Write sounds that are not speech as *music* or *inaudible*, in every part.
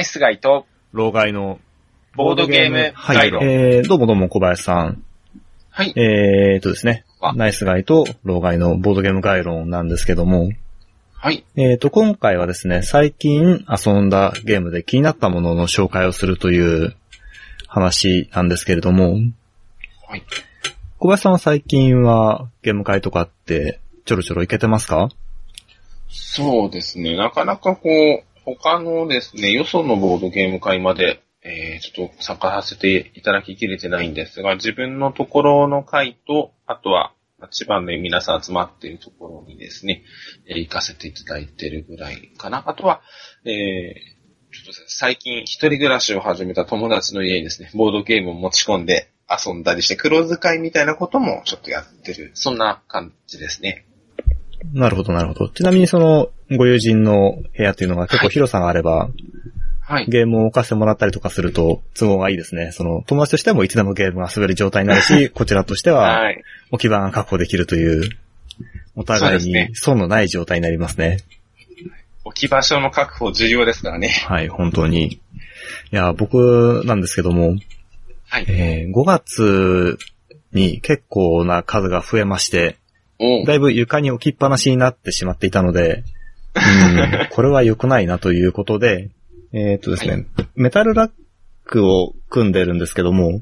ナイスガイと、老害の、ボードゲームはい。ガイド。えー、どうもどうも小林さん。はい。えーとですねあ。ナイスガイと老害のボードゲーム概論なんですけども、はい。えーと、今回はですね、最近遊んだゲームで気になったものの紹介をするという話なんですけれども、はい。小林さんは最近はゲーム会とかってちょろちょろ行けてますか？そうですね。なかなかこう、他のですね、よそのボードゲーム会まで、えー、ちょっと参加させていただききれてないんですが、自分のところの会と、あとは、千葉で皆さん集まっているところにですね、えー行かせていただいてるぐらいかな。あとは、えー、ちょっと最近一人暮らしを始めた友達の家にですね、ボードゲームを持ち込んで遊んだりして、黒使いみたいなこともちょっとやってる。そんな感じですね。なるほど、なるほど。ちなみにその、ご友人の部屋っていうのが結構広さがあれば、はい。ゲームを置かせてもらったりとかすると都合がいいですね。その、友達としてもいつでもゲームが遊べる状態になるし、*laughs* こちらとしてははい。置き場が確保できるという、お互いそうですねに損のない状態になりますね。置き場所の確保重要ですからね。はい、本当に。いや、僕なんですけども、はい。えー5月に結構な数が増えまして、だいぶ床に置きっぱなしになってしまっていたので、うん、これは良くないなということで、*laughs* えーっとですね、はいメタルラックを組んでるんですけども、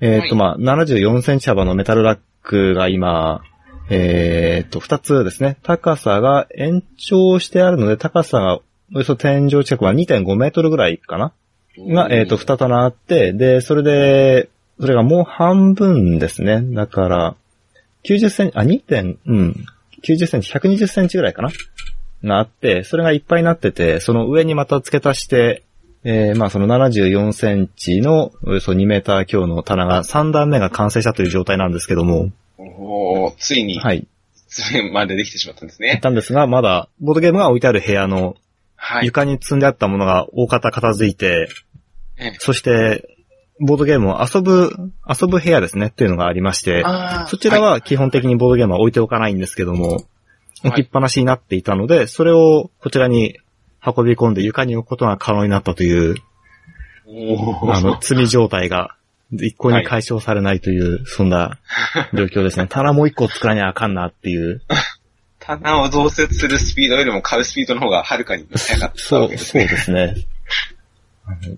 えーっと、まあ、74センチ幅のメタルラックが今、えーっと、2つですね、高さが延長してあるので、高さがおよそ天井近くは2.5メートルぐらいかな？が、えっ、と、二棚あって、で、それで、それがもう半分ですね。だから、90センチ、あ、2点、うん、90センチ、120センチぐらいかな？があって、それがいっぱいになってて、その上にまた付け足して、えー、まあその74センチのおよそ2メーター強の棚が3段目が完成したという状態なんですけども、おーついに、はい。それまでできてしまったんですやっね。たんですが、まだ、ボードゲームが置いてある部屋のはい。床に積んであったものが大方片付いて、ええそして、ボードゲームを遊ぶ、遊ぶ部屋ですねっていうのがありまして、そちらは基本的にボードゲームは置いておかないんですけども、置きっぱなしになっていたので、それをこちらに運び込んで床に置くことが可能になったという、おあの、ー積み状態が一向に解消されないという、そんな *laughs* 状況ですね。棚もう一個作らにゃあかんなっていう。棚を増設するスピードよりも買うスピードの方がはるかに速かったそう、そうね。ですね。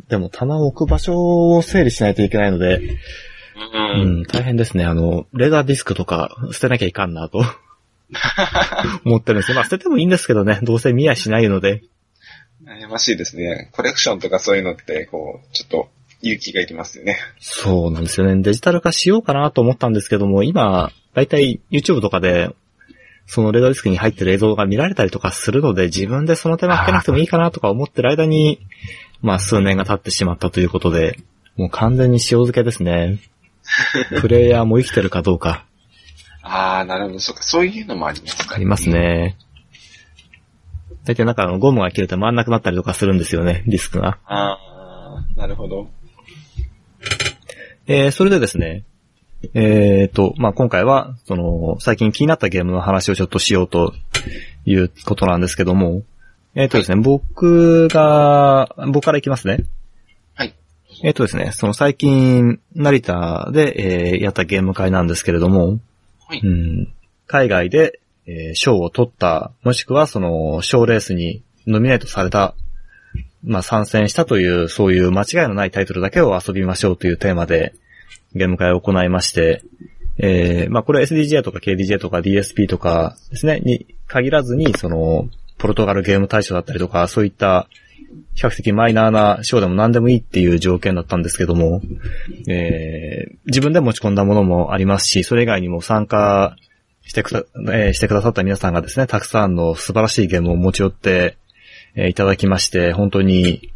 でも棚を置く場所を整理しないといけないので、う。うんん、大変ですね。あの、レーダーディスクとか捨てなきゃいかんなと *laughs* 思ってるんですよ。まあ捨ててもいいんですけどね、どうせ見やしないので。悩ましいですね。コレクションとかそういうのって、こう、ちょっと勇気がいりますよね。そうなんですよね。デジタル化しようかなと思ったんですけども、今、だいたい YouTube とかで、そのレーダーディスクに入ってる映像が見られたりとかするので、自分でその手間かけなくてもいいかなとか思ってる間に、まあ数年が経ってしまったということで、もう完全に塩漬けですね。*laughs* プレイヤーも生きてるかどうか、あー、なるほど。そうか、そういうのもありますかあります。ね。大体なんかゴムが切れて回んなくなったりとかするんですよね、ディスクが。あー、なるほど。えー、それでですね、えーと、まあ、今回は、その、最近気になったゲームの話をちょっとしようということなんですけども、えーとですね、僕が、僕からいきますね。はい。えーとですね、その最近、成田で、えーやったゲーム会なんですけれども、はい。うん、海外で、えー賞を取った、もしくはその、賞レースにノミネートされた、まあ、参戦したという、そういう間違いのないタイトルだけを遊びましょうというテーマで、ゲーム会を行いまして、えー、まあ、これ SDJ とか KDJ とか DSP とかですね、に限らずに、その、ポルトガルゲーム大賞だったりとか、そういった、比較的マイナーな賞でも何でもいいっていう条件だったんですけども、えー自分で持ち込んだものもありますし、それ以外にも参加してくだ、えーしてくださった皆さんがですね、たくさんの素晴らしいゲームを持ち寄って、えーいただきまして、本当に、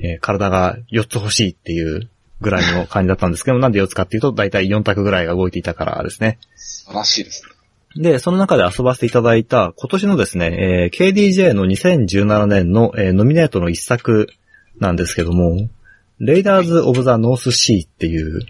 えー体が4つ欲しいっていうぐらいの感じだったんですけども、なんで4つかっていうと、だいたい4択ぐらいが動いていたからですね。素晴らしいですね。で、その中で遊ばせていただいた今年のですね、えー KDJ の2017年の、えーノミネートの一作なんですけども、 Raiders of the North Sea っていう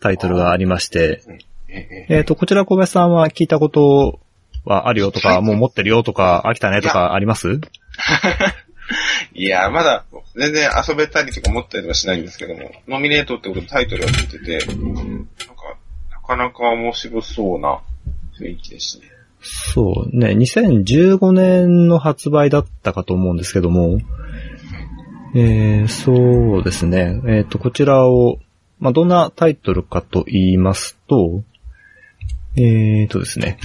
タイトルがありまして、えええっ、と、こちら小林さんは聞いたことはあるよとか、もう持ってるよとか、飽きたねとかあります？*laughs* いや、まだ全然遊べたりとか思ったりとかしないんですけども、ノミネートってことでタイトルは出てて、なんか、なかなか面白そうな雰囲気ですね。そうね、2015年の発売だったかと思うんですけども、えー、そうですね。えっ、と、こちらを、まあ、どんなタイトルかと言いますと、えーとですね。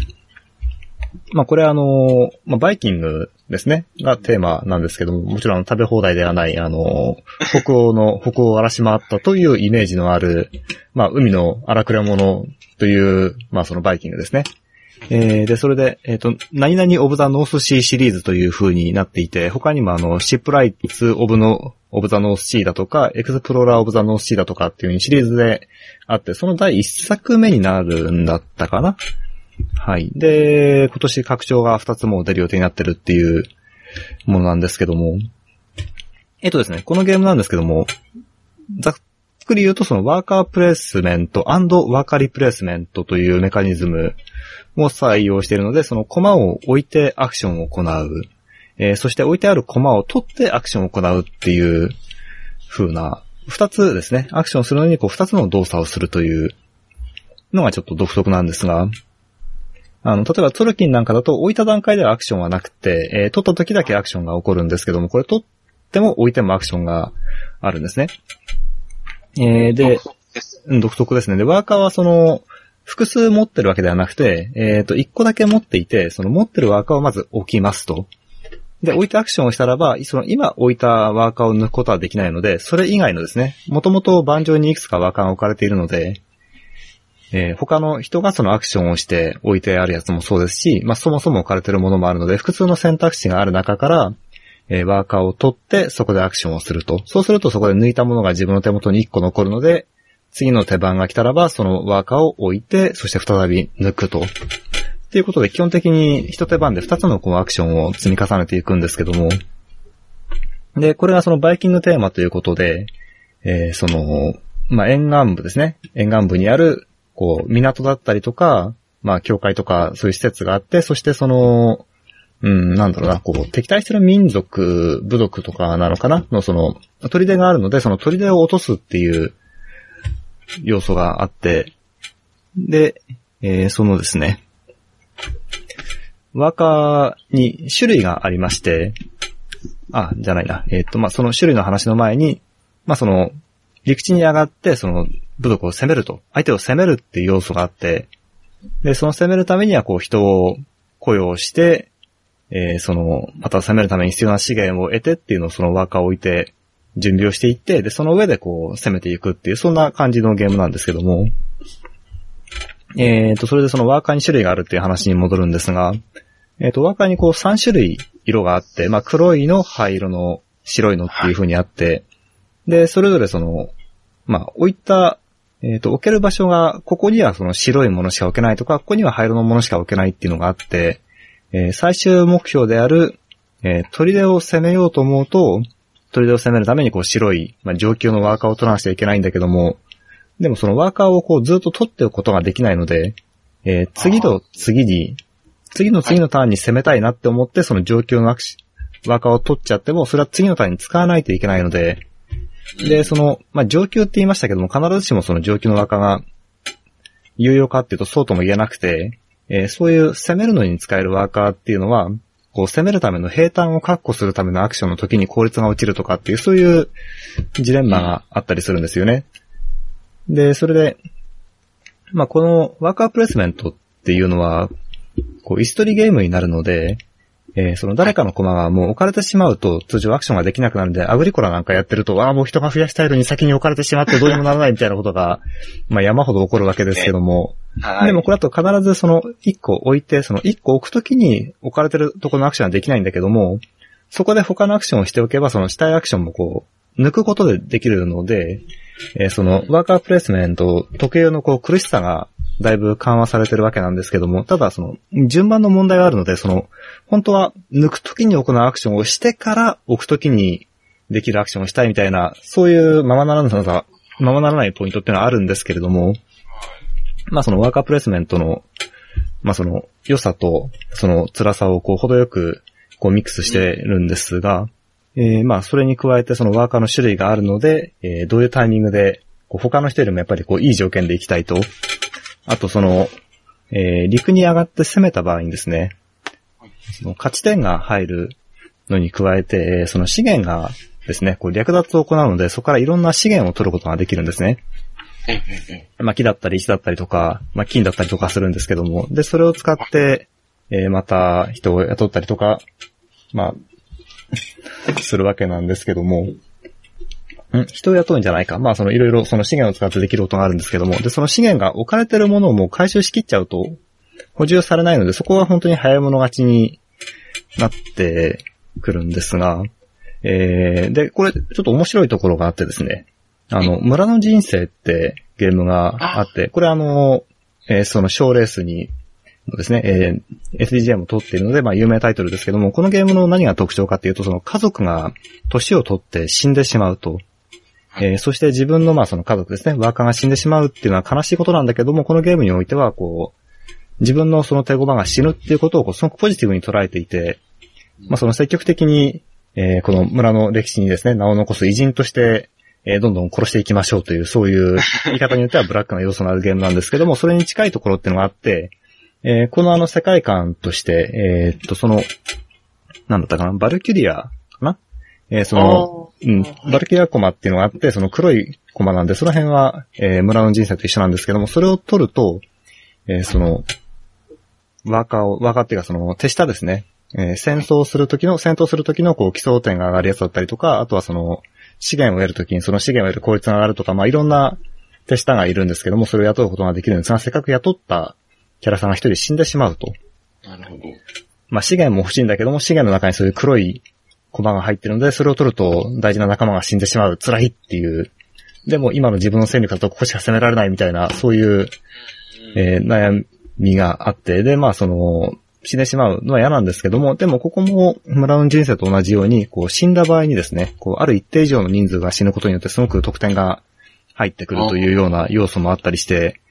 まあ、これあの、まあ、バイキングですね、がテーマなんですけども、もちろん食べ放題ではない、あの、北欧の、*laughs* 北欧を荒らし回ったというイメージのある、まあ、海の荒くれ者という、まあ、そのバイキングですね。えー、で、それで、えっ、ー、と、何々 of the North Sea シリーズという風になっていて、他にもあの、 Shipwrights of の、 of the North Sea だとか、 Explorers of the North Sea だとかっていう風にシリーズであって、その第一作目になるんだったかなはい。で、今年拡張が2つも出る予定になってるっていうものなんですけども、えっとですね、このゲームなんですけども、ざっくり言うとそのワーカープレイスメントワーカーリプレイスメントというメカニズムを採用しているので、そのコマを置いてアクションを行う。えー、そして置いてあるコマを取ってアクションを行うっていう風な、二つですね。アクションするのにこう二つの動作をするというのがちょっと独特なんですが、あの、例えばトルキンなんかだと置いた段階ではアクションはなくて、えー、取った時だけアクションが起こるんですけども、これ取っても置いてもアクションがあるんですね。えー、で、独特ですね。で、ワーカーはその、複数持ってるわけではなくて、えっ、ー、と、一個だけ持っていて、その持ってるワーカーをまず置きますと。で、置いてアクションをしたらば、その今置いたワーカーを抜くことはできないので、それ以外のですね、もともと盤上にいくつかワーカーが置かれているので、えー、他の人がそのアクションをして置いてあるやつもそうですし、まあ、そもそも置かれているものもあるので、複数の選択肢がある中から、えー、ワーカーを取って、そこでアクションをすると。そうするとそこで抜いたものが自分の手元に1個残るので、次の手番が来たらば、そのワーカーを置いて、そして再び抜くと。っていうことで、基本的に一手番で二つのこうアクションを積み重ねていくんですけども。で、これがそのバイキングテーマということで、えー、その、まあ、沿岸部ですね。沿岸部にある、こう、港だったりとか、まあ、教会とか、そういう施設があって、そしてその、うん、なんだろうな、こう、敵対してる民族、部族とかなのかな？の、その、砦があるので、その砦を落とすっていう、要素があって、で、えー、そのですね、ワーカーに種類がありまして、あ、じゃないな。えっ、ー、と、まあ、その種類の話の前に、まあ、その、陸地に上がって、その、部族を攻めると。相手を攻めるっていう要素があって、で、その攻めるためには、こう、人を雇用して、えー、その、また攻めるために必要な資源を得てっていうのをそのワーカーを置いて準備をしていって、で、その上でこう、攻めていくっていう、そんな感じのゲームなんですけども、えっ、ー、と、それでそのワーカーに種類があるっていう話に戻るんですが、えっ、ー、と、ワーカーにこう3種類色があって、まあ、黒いの、灰色の、白いのっていう風にあって、で、それぞれその、まあ、置いた、えっ、ー、と、置ける場所が、ここにはその白いものしか置けないとか、ここには灰色のものしか置けないっていうのがあって、えー、最終目標である、えー、砦を攻めようと思うと、砦を攻めるためにこう白い、まあ、上級のワーカーを取らなきゃいけないんだけども、でもそのワーカーをこうずっと取っておくことができないので、えー、次と次に、次の次のターンに攻めたいなって思って、その上級のワーカーを取っちゃっても、それは次のターンに使わないといけないので、で、その、まあ、上級って言いましたけども、必ずしもその上級のワーカーが有用かっていうとそうとも言えなくて、えー、そういう攻めるのに使えるワーカーっていうのは、こう攻めるための平坦を確保するためのアクションの時に効率が落ちるとかっていう、そういうジレンマがあったりするんですよね。で、それで、まあ、このワーカープレスメントっていうのは、こう、イストリゲームになるので、えー、その誰かのコマがもう置かれてしまうと通常アクションができなくなるんで、アグリコラなんかやってると、ああ、もう人が増やしたいのに先に置かれてしまってどうにもならないみたいなことが、*laughs* まあ山ほど起こるわけですけども、でもこれだと必ずその1個置いて、その1個置くときに置かれてるところのアクションはできないんだけども、そこで他のアクションをしておけば、その死体アクションもこう、抜くことでできるので、えー、そのワーカープレイスメント特有のこう苦しさがだいぶ緩和されてるわけなんですけども、ただその、順番の問題があるので、その、本当は抜くときに行うアクションをしてから置くときにできるアクションをしたいみたいな、そういうままならない、ままならないポイントっていうのはあるんですけれども、まあそのワーカープレスメントの、まあその良さとその辛さをこう程よくこうミックスしてるんですが、えーまあ、それに加えてそのワーカーの種類があるので、えーどういうタイミングで、こう他の人よりもやっぱりこう、いい条件で行きたいと。あとその、えー陸に上がって攻めた場合にですね、その勝ち点が入るのに加えて、えーその資源がですね、こう略奪を行うので、そこからいろんな資源を取ることができるんですね。ええええまあ、木だったり石だったりとか、まあ、金だったりとかするんですけども、で、それを使って、えーまた人を雇ったりとか、まあ、するわけなんですけども、ん人を雇うんじゃないか。まあ、そのいろいろその資源を使ってできることがあるんですけども、で、その資源が置かれてるものをもう回収しきっちゃうと、補充されないので、そこは本当に早い者勝ちになってくるんですが、えー、で、これ、ちょっと面白いところがあってですね、あの、村の人生ってゲームがあ。って、これあの、えーその賞レースに、ですね、えー SDGM を取っているので、まあ有名タイトルですけども、このゲームの何が特徴かっていうと、その家族が年を取って死んでしまうと、えーそして自分のまあその家族ですね、ワーカーが死んでしまうっていうのは悲しいことなんだけども、このゲームにおいては、こう、自分のその手駒が死ぬっていうことをこうすごくポジティブに捉えていて、まあその積極的に、えーこの村の歴史にですね、名を残す偉人として、えーどんどん殺していきましょうという、そういう言い方によってはブラックな要素のあるゲームなんですけども、それに近いところっていうのがあって、えーこのあの世界観として、えーっと、その、なんだったかな、バルキュリアえーその、うん、バルキアコマっていうのがあって、その黒いコマなんで、その辺は、えー村の人生と一緒なんですけども、それを取ると、えーその、ワーカーを、ワーカーっていうかその手下ですね。えー戦争するときの、戦闘するときのこう基礎点が上がるやつだったりとか、あとはその、資源を得るときにその資源を得る効率が上がるとか、まあいろんな手下がいるんですけども、それを雇うことができるんですが、せっかく雇ったキャラさんが一人死んでしまうと。なるほど。まあ資源も欲しいんだけども、資源の中にそういう黒いコマが入ってるので、それを取ると大事な仲間が死んでしまう。辛いっていう。でも今の自分の戦力だとここしか攻められないみたいな、そういう、えー悩みがあって、で、まあその、死んでしまうのは嫌なんですけども、でもここも村の人生と同じように、こう死んだ場合にですね、こうある一定以上の人数が死ぬことによってすごく得点が入ってくるというような要素もあったりして、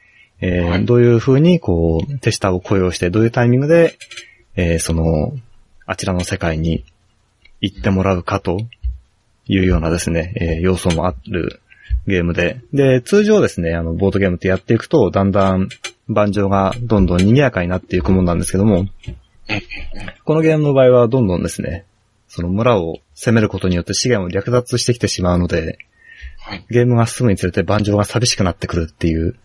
えーはい。どういう風にこう手下を雇用して、どういうタイミングで、えーその、あちらの世界に行ってもらうかというようなですね、えー要素もあるゲームで。で、通常ですね、あの、ボードゲームってやっていくと、だんだん盤上がどんどん賑やかになっていくもんなんですけども、ええこのゲームの場合はどんどんですね、その村を攻めることによって資源を略奪してきてしまうので、はい。ゲームが進むにつれて盤上が寂しくなってくるっていう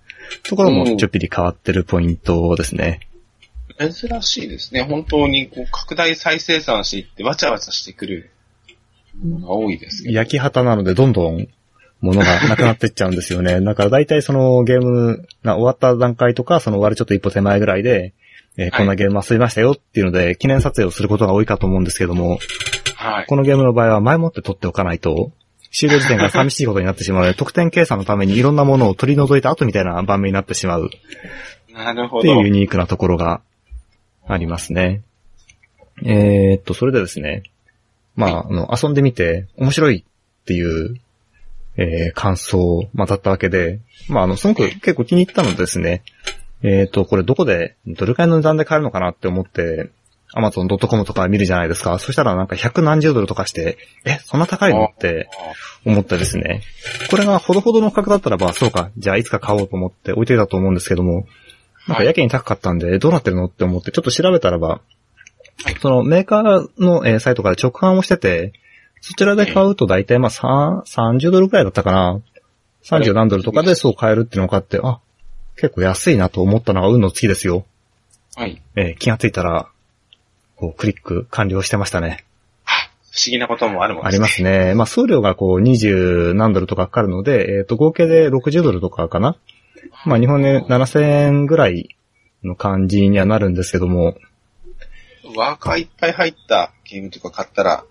ところもちょっぴり変わってるポイントですね。珍しいですね。本当にこう拡大再生産していってわちゃわちゃしてくるのが多いですけど。焼き旗なのでどんどん物がなくなってっちゃうんですよね。*laughs* だから大体そのゲームが終わった段階とか、その終わるちょっと一歩手前ぐらいで、えーこんなゲーム遊びましたよっていうので、記念撮影をすることが多いかと思うんですけども、はい。このゲームの場合は前もって取っておかないと、終了時点が寂しいことになってしまうので、得点計算のためにいろんなものを取り除いた後みたいな盤面になってしまう *laughs* なるほど。っていうユニークなところがありますね。えーっと、それでですね、まあ、あの、遊んでみて面白いっていう、えー感想、まあ、だったわけで、まあ、あの、すごく結構気に入ったのですね、えーっと、これどこで、どれくらいの値段で買えるのかなって思って、Amazon.com とか見るじゃないですか。そしたらなんか100何十ドルとかして、え、そんな高いのって思ってですね。これがほどほどの価格だったらば、そうか、じゃあいつか買おうと思って置いてたと思うんですけども、なんかやけに高かったんで、どうなってるの？って思ってちょっと調べたらば、そのメーカーの、えーサイトから直販をしてて、そちらで買うと大体まあさ30ドルくらいだったかな。30何ドルとかでそう買えるっていうのがあって、あ、結構安いなと思ったのが運の月ですよ。はい。えー気がついたら、こうクリック完了してましたね。不思議なこともあるもんありますね。まあ、送料がこう、20何ドルとかかかるので、えっ、と、合計で60ドルとかかな。まあ、日本で7000円ぐらいの感じにはなるんですけども、ワーカーいっぱい入ったゲームとか買ったら、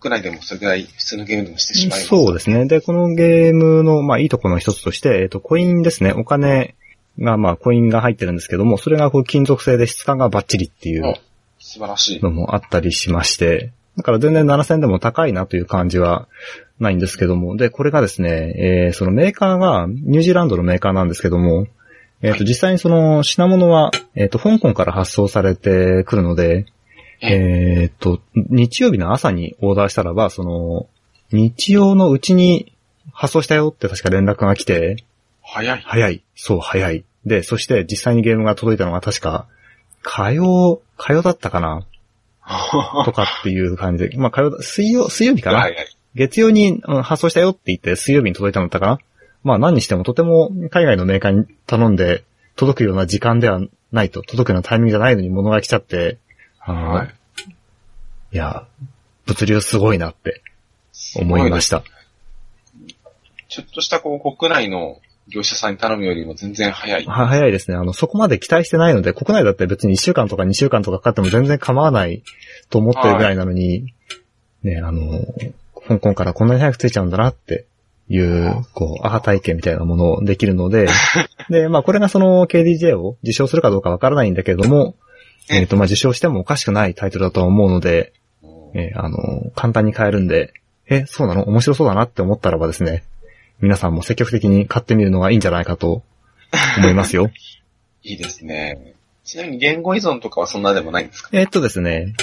国内でもそれぐらい普通のゲームでもしてしまいます。そうですね。で、このゲームの、まあ、いいところの一つとして、えっ、と、コインですね。お金が、まあ、コインが入ってるんですけども、それがこう、金属製で質感がバッチリっていうお素晴らしい。のもあったりしまして、だから全然7000でも高いなという感じはないんですけども、で、これがですね、えーそのメーカーがニュージーランドのメーカーなんですけども、えっ、と、実際にその品物は、えっ、と、香港から発送されてくるので、えーっと、日曜日の朝にオーダーしたらば、その、日曜のうちに発送したよって確か連絡が来て、早い。早い。そう、早い。で、そして実際にゲームが届いたのが確か、火曜、火曜だったかな *laughs* とかっていう感じで、まあ火曜、水曜、水曜日かな、はいはい。月曜に、うん発送したよって言って水曜日に届いたのだったかなまあ何にしてもとても海外のメーカーに頼んで届くような時間ではないと、届くようなタイミングじゃないのに物が来ちゃって、はい。い、や、物流すごいなって思いました。ちょっとしたこう国内の業者さんに頼むよりも全然早い。は早いですね。あの、そこまで期待してないので、国内だって別に1週間とか2週間とかかかっても全然構わないと思ってるぐらいなのに、ね、あの、香港からこんなに早く着いちゃうんだなっていう、こう、アハ体験みたいなものをできるので、*laughs* で、まあこれがその KDJ を受賞するかどうかわからないんだけれども、えええっ、と、まあ受賞してもおかしくないタイトルだと思うので、えーあの、簡単に買えるんで、え、そうなの？面白そうだなって思ったらばですね、皆さんも積極的に買ってみるのがいいんじゃないかと思いますよ。*laughs* いいですね。ちなみに言語依存とかはそんなでもないんですか？えーっとですね、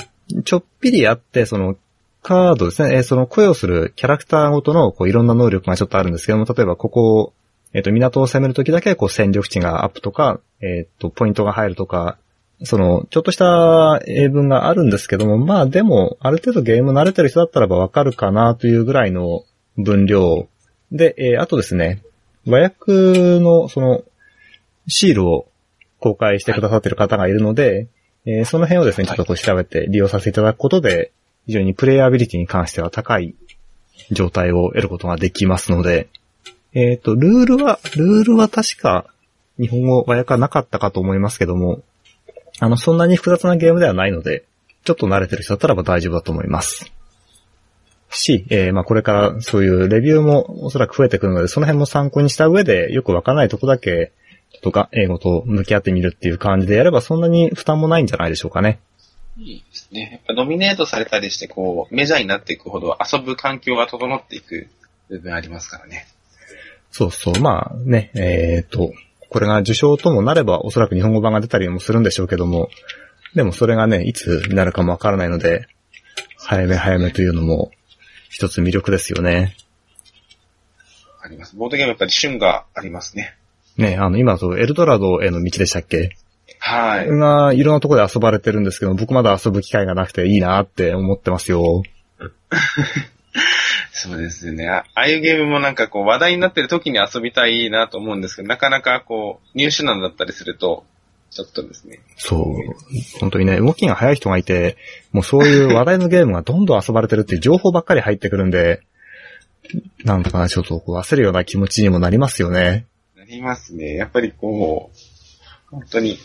ちょっぴりあって、その、カードですね、えーその声をするキャラクターごとの、こう、いろんな能力がちょっとあるんですけども、例えばここ、えーっと、港を攻めるときだけ、こう、戦力値がアップとか、えーっと、ポイントが入るとか、その、ちょっとした英文があるんですけども、まあでも、ある程度ゲーム慣れてる人だったらばわかるかなというぐらいの分量。で、えーあとですね、和訳の、その、シールを公開してくださってる方がいるので、えーその辺をですね、ちょっとこう調べて利用させていただくことで、非常にプレイアビリティに関しては高い状態を得ることができますので、えっ、と、ルールは、ルールは確か日本語和訳はなかったかと思いますけども、あの、そんなに複雑なゲームではないので、ちょっと慣れてる人だったらば大丈夫だと思います。し、えーまあこれからそういうレビューもおそらく増えてくるので、その辺も参考にした上で、よくわからないとこだけ、とが英語と向き合ってみるっていう感じでやればそんなに負担もないんじゃないでしょうかね。いいですね。やっぱノミネートされたりして、こう、メジャーになっていくほど遊ぶ環境が整っていく部分ありますからね。そうそう。まあね、えっ、と、これが受賞ともなればおそらく日本語版が出たりもするんでしょうけども、でもそれがね、いつになるかもわからないので、早め早めというのも一つ魅力ですよね。あります。ボードゲームやっぱり旬がありますね。ね、あの今だとエルドラドへの道でしたっけ？はい。が、いろんなところで遊ばれてるんですけど、僕まだ遊ぶ機会がなくていいなって思ってますよ。*laughs* そうですよね。あああいうゲームもなんかこう話題になってる時に遊びたいなと思うんですけど、なかなかこう、入手難だったりすると、ちょっとですね。そう。本当にね、動きが速い人がいて、もうそういう話題のゲームがどんどん遊ばれてるっていう情報ばっかり入ってくるんで、なんだかな、ちょっとこう焦るような気持ちにもなりますよね。なりますね。やっぱりこう、本当に、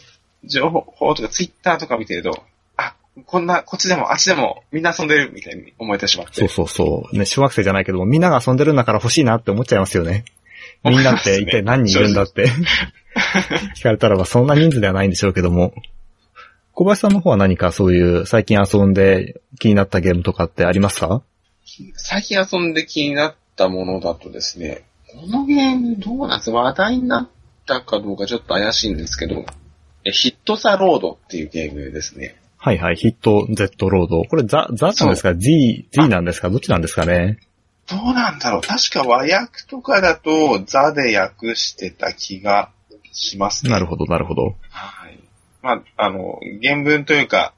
情報とかツイッターとか見てると、あ、こんな、こっちでもあっちでもみんな遊んでるみたいに思えてしまって。そうそうそう。ね、小学生じゃないけども、みんなが遊んでるんだから欲しいなって思っちゃいますよね。*laughs* みんなって一体何人いるんだって。聞かれたらばそんな人数ではないんでしょうけども。小林さんの方は何かそういう最近遊んで気になったゲームとかってありますか？最近遊んで気になったものだとですね、このゲームどうなんです話題になったかどうかちょっと怪しいんですけど、えヒットザロードっていうゲームですね。はいはい、ヒット Z ロード。これザ、ザなんですか ?Z、Z なんですか？どっちなんですかね？どうなんだろう確か和訳とかだとザで訳してた気がしますね。なるほど、なるほど。はい。まあ、あの、原文というか、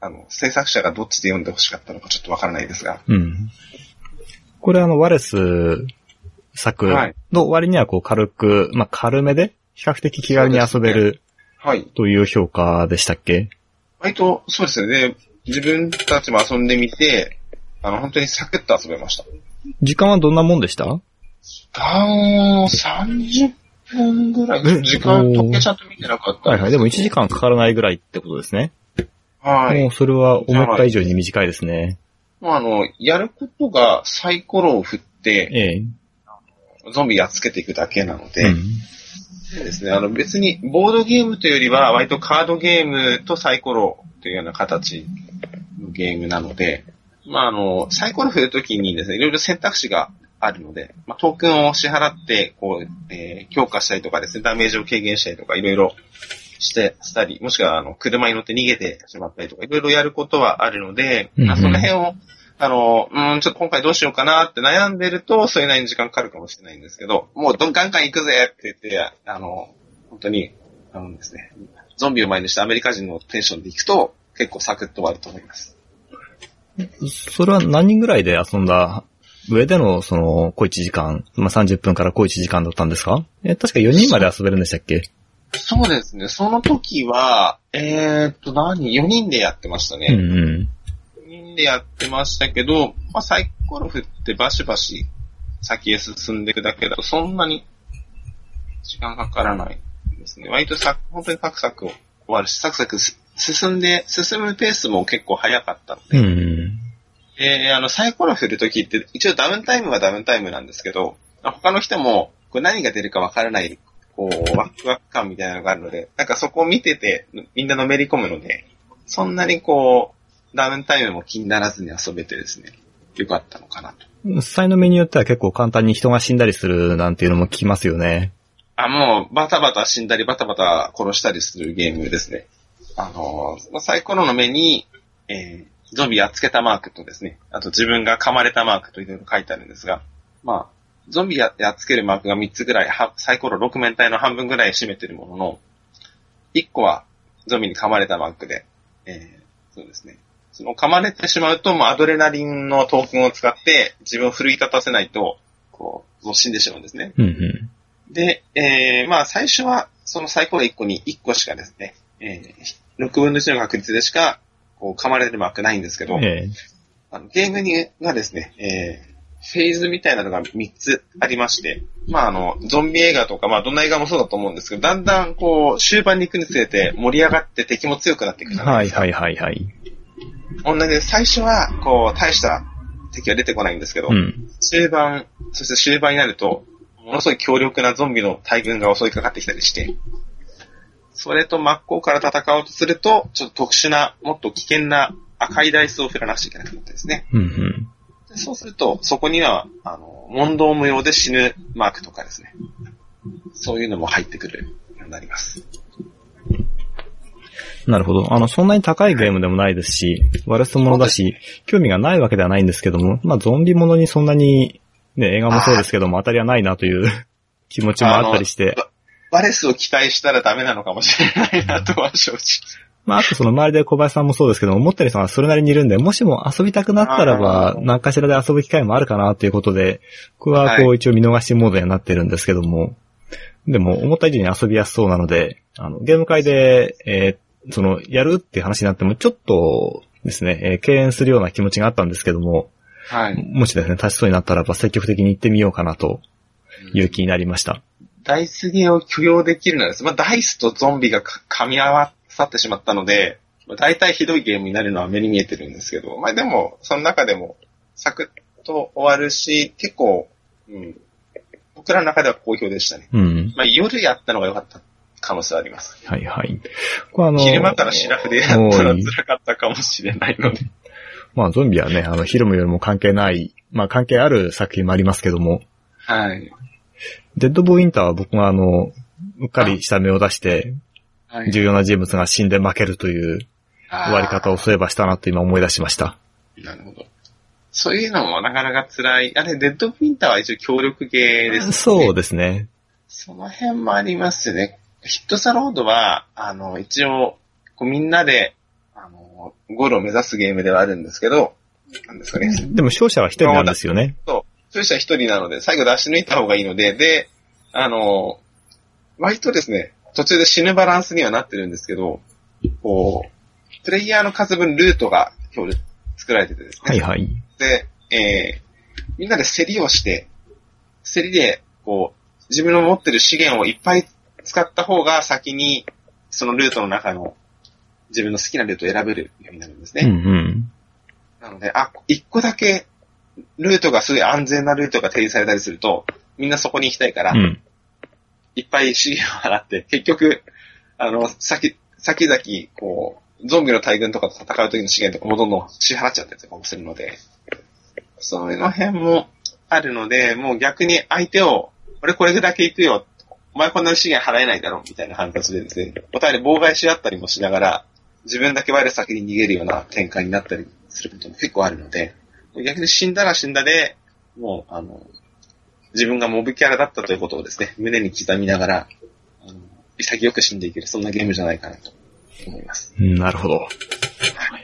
あの、制作者がどっちで読んで欲しかったのかちょっとわからないですが。うん。これあの、ワレス作はいの割にはこう軽く、まあ、軽めで、比較的気軽に遊べるはい。という評価でしたっけ？割と、そうですよね。自分たちも遊んでみて、あの、本当にサクッと遊べました。時間はどんなもんでした？時間を30分ぐらい。え時間、時計ちゃんと見てなかった。はいはい。でも1時間かからないぐらいってことですね。はい。もうそれは思った以上に短いですね。もうあの、やることがサイコロを振って、ええ。ゾンビやっつけていくだけなので、うん。でですね、あの別にボードゲームというよりは割とカードゲームとサイコロというような形のゲームなので、まああの、サイコロ振るときにですね、いろいろ選択肢があるので、まあ、トークンを支払って、こう、えー強化したりとかですね、ダメージを軽減したりとか、いろいろして、したり、もしくは、あの、車に乗って逃げてしまったりとか、いろいろやることはあるので、うんうんまあその辺を、あの、うん、ちょっと今回どうしようかなって悩んでると、それなりに時間かかるかもしれないんですけど、もうどんガンガン行くぜって言って、あの、本当に、あのですね、ゾンビを前にしてアメリカ人のテンションで行くと、結構サクッと終わると思います。それは何人ぐらいで遊んだ上での、その、小1時間、まあ、30分から小1時間だったんですか？え、確か4人まで遊べるんでしたっけ？そうですね、その時は、えー、っと、何 ?4 人でやってましたね。うんうん。4人でやってましたけど、まあ、サイコロ振ってバシバシ先へ進んでいくだけだと、そんなに時間かからないですね。割とさ、本当にサクサク終わるし、サクサクす進んで、進むペースも結構早かったので、うんうん。で、あの、サイコロ振るときって、一応ダウンタイムはダウンタイムなんですけど、他の人も、これ何が出るかわからない、こう、ワクワク感みたいなのがあるので、なんかそこを見てて、みんなのめり込むので、そんなにこう、ダウンタイムも気にならずに遊べてですね、よかったのかなと。実際のメニューっては結構簡単に人が死んだりするなんていうのも聞きますよね。あ、もう、バタバタ死んだり、バタバタ殺したりするゲームですね。あのー、サイコロの目に、えー、ゾンビやっつけたマークとですね、あと自分が噛まれたマークといろいろ書いてあるんですが、まあ、ゾンビややっつけるマークが3つぐらい、はサイコロ6面体の半分ぐらい占めてるものの、1個はゾンビに噛まれたマークで、えー、そうですね。その噛まれてしまうと、もうアドレナリンのトークンを使って自分を奮い立たせないと、こう、もう死んでしまうんですね。うんうん。で、えー、まあ最初は、そのサイコロ1個に1個しかですね、えー、6分の1の確率でしか、こう、噛まれるマークないんですけど、ええあのゲームにがですね、えー、フェーズみたいなのが3つありまして、まああの、ゾンビ映画とか、まあどんな映画もそうだと思うんですけど、だんだんこう、終盤に行くにつれて盛り上がって敵も強くなっていくじゃないですか。はいはいはいはい。同じで、最初は、こう、大した敵は出てこないんですけど、うん。中盤、そして終盤になると、ものすごい強力なゾンビの大群が襲いかかってきたりして、それと真っ向から戦おうとすると、ちょっと特殊な、もっと危険な赤いダイスを振らなくちゃいけなくなってですね。うんうん。でそうすると、そこには、あの、問答無用で死ぬマークとかですね。そういうのも入ってくるようになります。なるほど。あの、そんなに高いゲームでもないですし、悪スものだし、興味がないわけではないんですけども、まあ、ゾンビものにそんなに、ね、映画もそうですけども、当たりはないなという *laughs* 気持ちもあったりして、バレスを期待したらダメなのかもしれないなとは正直。まあ、あとその周りで小林さんもそうですけども、思ったりさんはそれなりにいるんで、もしも遊びたくなったらば何かしらで遊ぶ機会もあるかなということで、僕はこはう一応見逃しモードにはなってるんですけども、でも思った以上に遊びやすそうなので、あの、ゲーム会で、えーその、やるっていう話になっても、ちょっとですね、えー敬遠するような気持ちがあったんですけども、はい。もしですね、立ちそうになったらば積極的に行ってみようかなという気になりました。ダイスゲーを許容できるのです。まあ、ダイスとゾンビがか噛み合わさってしまったので、まあ、大体ひどいゲームになるのは目に見えてるんですけど、まあでも、その中でも、サクッと終わるし、結構、うん、僕らの中では好評でしたね。うん。まあ、夜やったのが良かった可能性はあります。はいはい。これあの昼間からシラフでやったら辛かったかもしれないので。まあゾンビはね、あの、昼も夜も関係ない、まあ関係ある作品もありますけども、はい。デッド・ボー・インターは僕があの、うっかりした目を出して、はい。重要な人物が死んで負けるという終わり方をそういえばしたなと今思い出しました。なるほど。そういうのもなかなか辛い。あれ、デッドウィンターは一応協力ゲーです、ね。そうですね。その辺もありますね。ヒットサロードは、あの、一応、こうみんなで、あの、ゴールを目指すゲームではあるんですけど、なんですかね。でも勝者は一人なんですよね。そう。そうした一人なので、最後出し抜いた方がいいので、で、あの、割とですね、途中で死ぬバランスにはなってるんですけど、こう、プレイヤーの数分ルートが今日作られててですね。はいはい。で、えー、みんなで競りをして、競りで、こう、自分の持ってる資源をいっぱい使った方が先に、そのルートの中の自分の好きなルートを選べるようになるんですね。うんうん。なので、あ、一個だけ、ルートがすごい安全なルートが提示されたりすると、みんなそこに行きたいから、うん。いっぱい資源を払って、結局、あの、先、先々、こう、ゾンビの大群とかと戦う時の資源とかもどんどん支払っちゃったりとかもするので、その辺もあるので、もう逆に相手を、俺これだけ行くよ、お前こんなに資源払えないだろうみたいな感じでですね、お互いに妨害し合ったりもしながら、自分だけ我先に逃げるような展開になったりすることも結構あるので、逆に死んだら死んだで、もう、あの、自分がモブキャラだったということをですね、胸に刻みながら、あの潔く死んでいける、そんなゲームじゃないかなと思います。うん、なるほど。はいはい。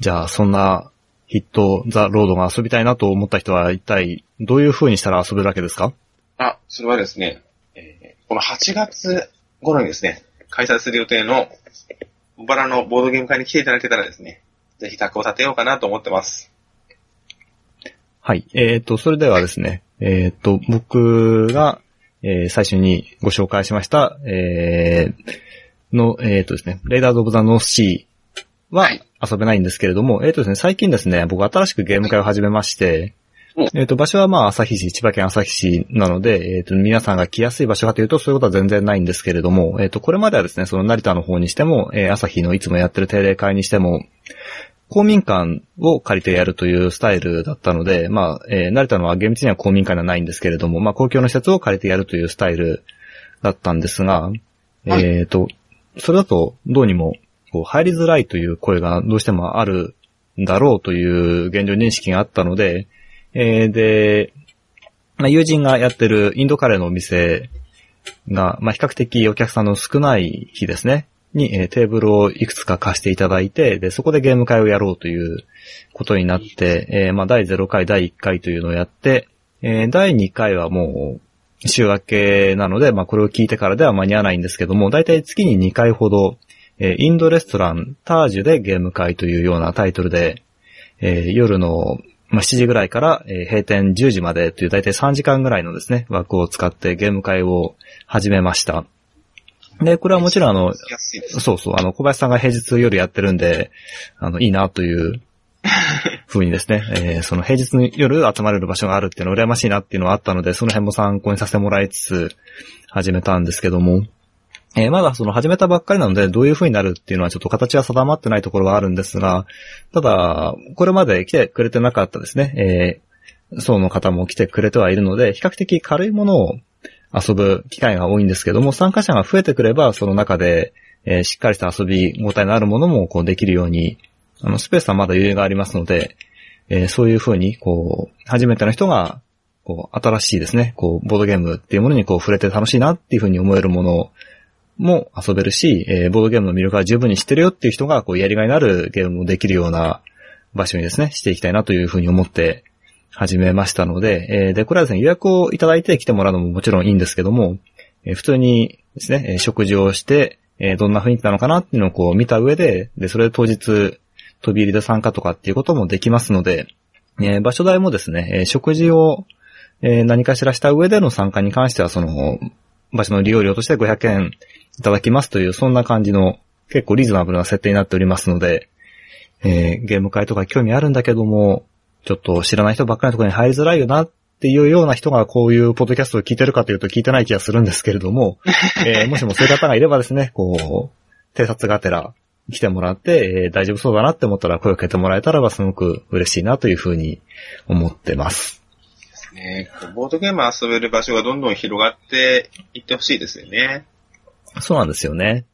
じゃあ、そんなヒットザ・ロードが遊びたいなと思った人は一体どういう風にしたら遊べるわけですか？あ、それはですね、えーこの8月頃にですね、開催する予定の、小原のボードゲーム会に来ていただけたらですね、ぜひ卓を立てようかなと思ってます。はい。えっ、と、それではですね、えっ、と、僕が、えー最初にご紹介しました、えーの、えっ、とですね、レイダーズ・オブ・ザ・ノースシーははい遊べないんですけれども、えっ、とですね、最近ですね、僕新しくゲーム会を始めまして、うんえっ、と、場所はまあ、旭市、千葉県旭市なので、えっ、と、皆さんが来やすい場所かというと、そういうことは全然ないんですけれども、えっ、と、これまではですね、その成田の方にしても、えー、旭のいつもやってる定例会にしても、公民館を借りてやるというスタイルだったので、まあ、えー、成田のは厳密には公民館ではないんですけれども、まあ、公共の施設を借りてやるというスタイルだったんですが、はいえっ、と、それだとどうにも、こう、入りづらいという声がどうしてもあるんだろうという現状認識があったので、えーで、まあ、友人がやってるインドカレーのお店が、まあ、比較的お客さんの少ない日ですね。に、えーテーブルをいくつか貸していただいて、で、そこでゲーム会をやろうということになって、えーまあ、第0回、第1回というのをやって、えー第2回はもう、週明けなので、まあ、これを聞いてからでは間に合わないんですけども、だいたい月に2回ほど、えインドレストラン、タージュでゲーム会というようなタイトルで、え夜の、まあ、7時ぐらいから、え閉店10時までというだいたい3時間ぐらいのですね、枠を使ってゲーム会を始めました。で、これはもちろんあの。そうそう、あの、小林さんが平日夜やってるんで、あの、いいなという、*laughs* 風にですね、えーその平日の夜集まれる場所があるっていうのは羨ましいなっていうのはあったので、その辺も参考にさせてもらいつつ、始めたんですけども、えーまだその始めたばっかりなので、どういう風になるっていうのはちょっと形は定まってないところはあるんですが、ただ、これまで来てくれてなかったですね、えー層の方も来てくれてはいるので、比較的軽いものを遊ぶ機会が多いんですけども、参加者が増えてくれば、その中で、えーしっかりした遊び応えのあるものもこうできるように、あの、スペースはまだ余裕がありますので、えーそういう風に、こう、初めての人が、こう、新しいですね、こう、ボードゲームっていうものにこう、触れて楽しいなっていう風に思えるものも遊べるし、えーボードゲームの魅力は十分に知ってるよっていう人が、こう、やりがいのあるゲームもできるような場所にですね、していきたいなという風に思って始めましたので、えーで、これはですね、予約をいただいて来てもらうのももちろんいいんですけども、えー普通にですね、え食事をして、えーどんな雰囲気なのかなっていうのをこう見た上で、で、それで当日、飛び入りで参加とかっていうこともできますので、えー場所代もですね、えー食事を、えー何かしらした上での参加に関しては、その、場所の利用料として500円いただきますという、そんな感じの結構リーズナブルな設定になっておりますので、えーゲーム会とか興味あるんだけども、ちょっと知らない人ばっかりのところに入りづらいよなっていうような人がこういうポッドキャストを聞いてるかというと聞いてない気がするんですけれども、*laughs* えーもしもそういう方がいればですね、こう、偵察がてら来てもらって、えー大丈夫そうだなって思ったら声をかけてもらえたらばすごく嬉しいなというふうに思ってます。ボードゲーム遊べる場所がどんどん広がっていってほしいですよね。そうなんですよね。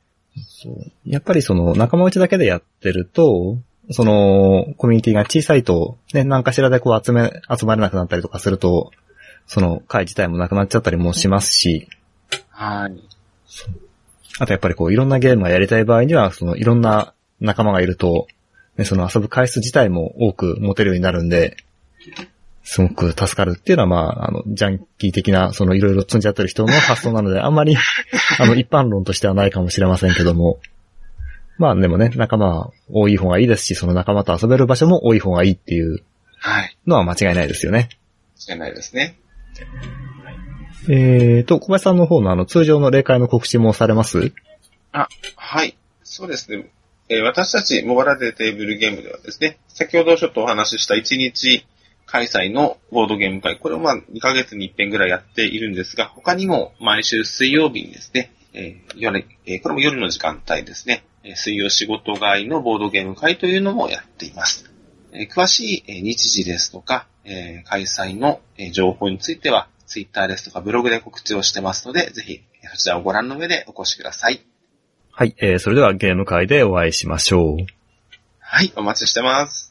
そうやっぱりその仲間内だけでやってると、そのコミュニティが小さいと、ね、何かしらでこう集め、集まれなくなったりとかすると、その会自体もなくなっちゃったりもしますし、はい。あとやっぱりこういろんなゲームがやりたい場合には、そのいろんな仲間がいると、ね、その遊ぶ回数自体も多く持てるようになるんで、すごく助かるっていうのは、まあ、あの、ジャンキー的な、そのいろいろ積んじゃってる人の発想なので、あんまり、あの、一般論としてはないかもしれませんけども、まあでもね、仲間多い方がいいですし、その仲間と遊べる場所も多い方がいいっていうはい。のは間違いないですよね。間違いないですね。えーと、小林さんの方のあの、通常の例会の告知もされます？はい。そうですね。えー私たち、モバラでテーブルゲームではですね、先ほどちょっとお話しした1日開催のボードゲーム会、これをまあ2ヶ月に一遍ぐらいやっているんですが、他にも毎週水曜日にですね、えー夜、えーこれも夜の時間帯ですね、えー水曜仕事帰りのボードゲーム会というのもやっています。えー詳しいえー日時ですとか、えー開催のえー情報については、ツイッターですとかブログで告知をしてますので、ぜひそちらをご覧の上でお越しください。はい、えー、それではゲーム会でお会いしましょう。はい、お待ちしてます。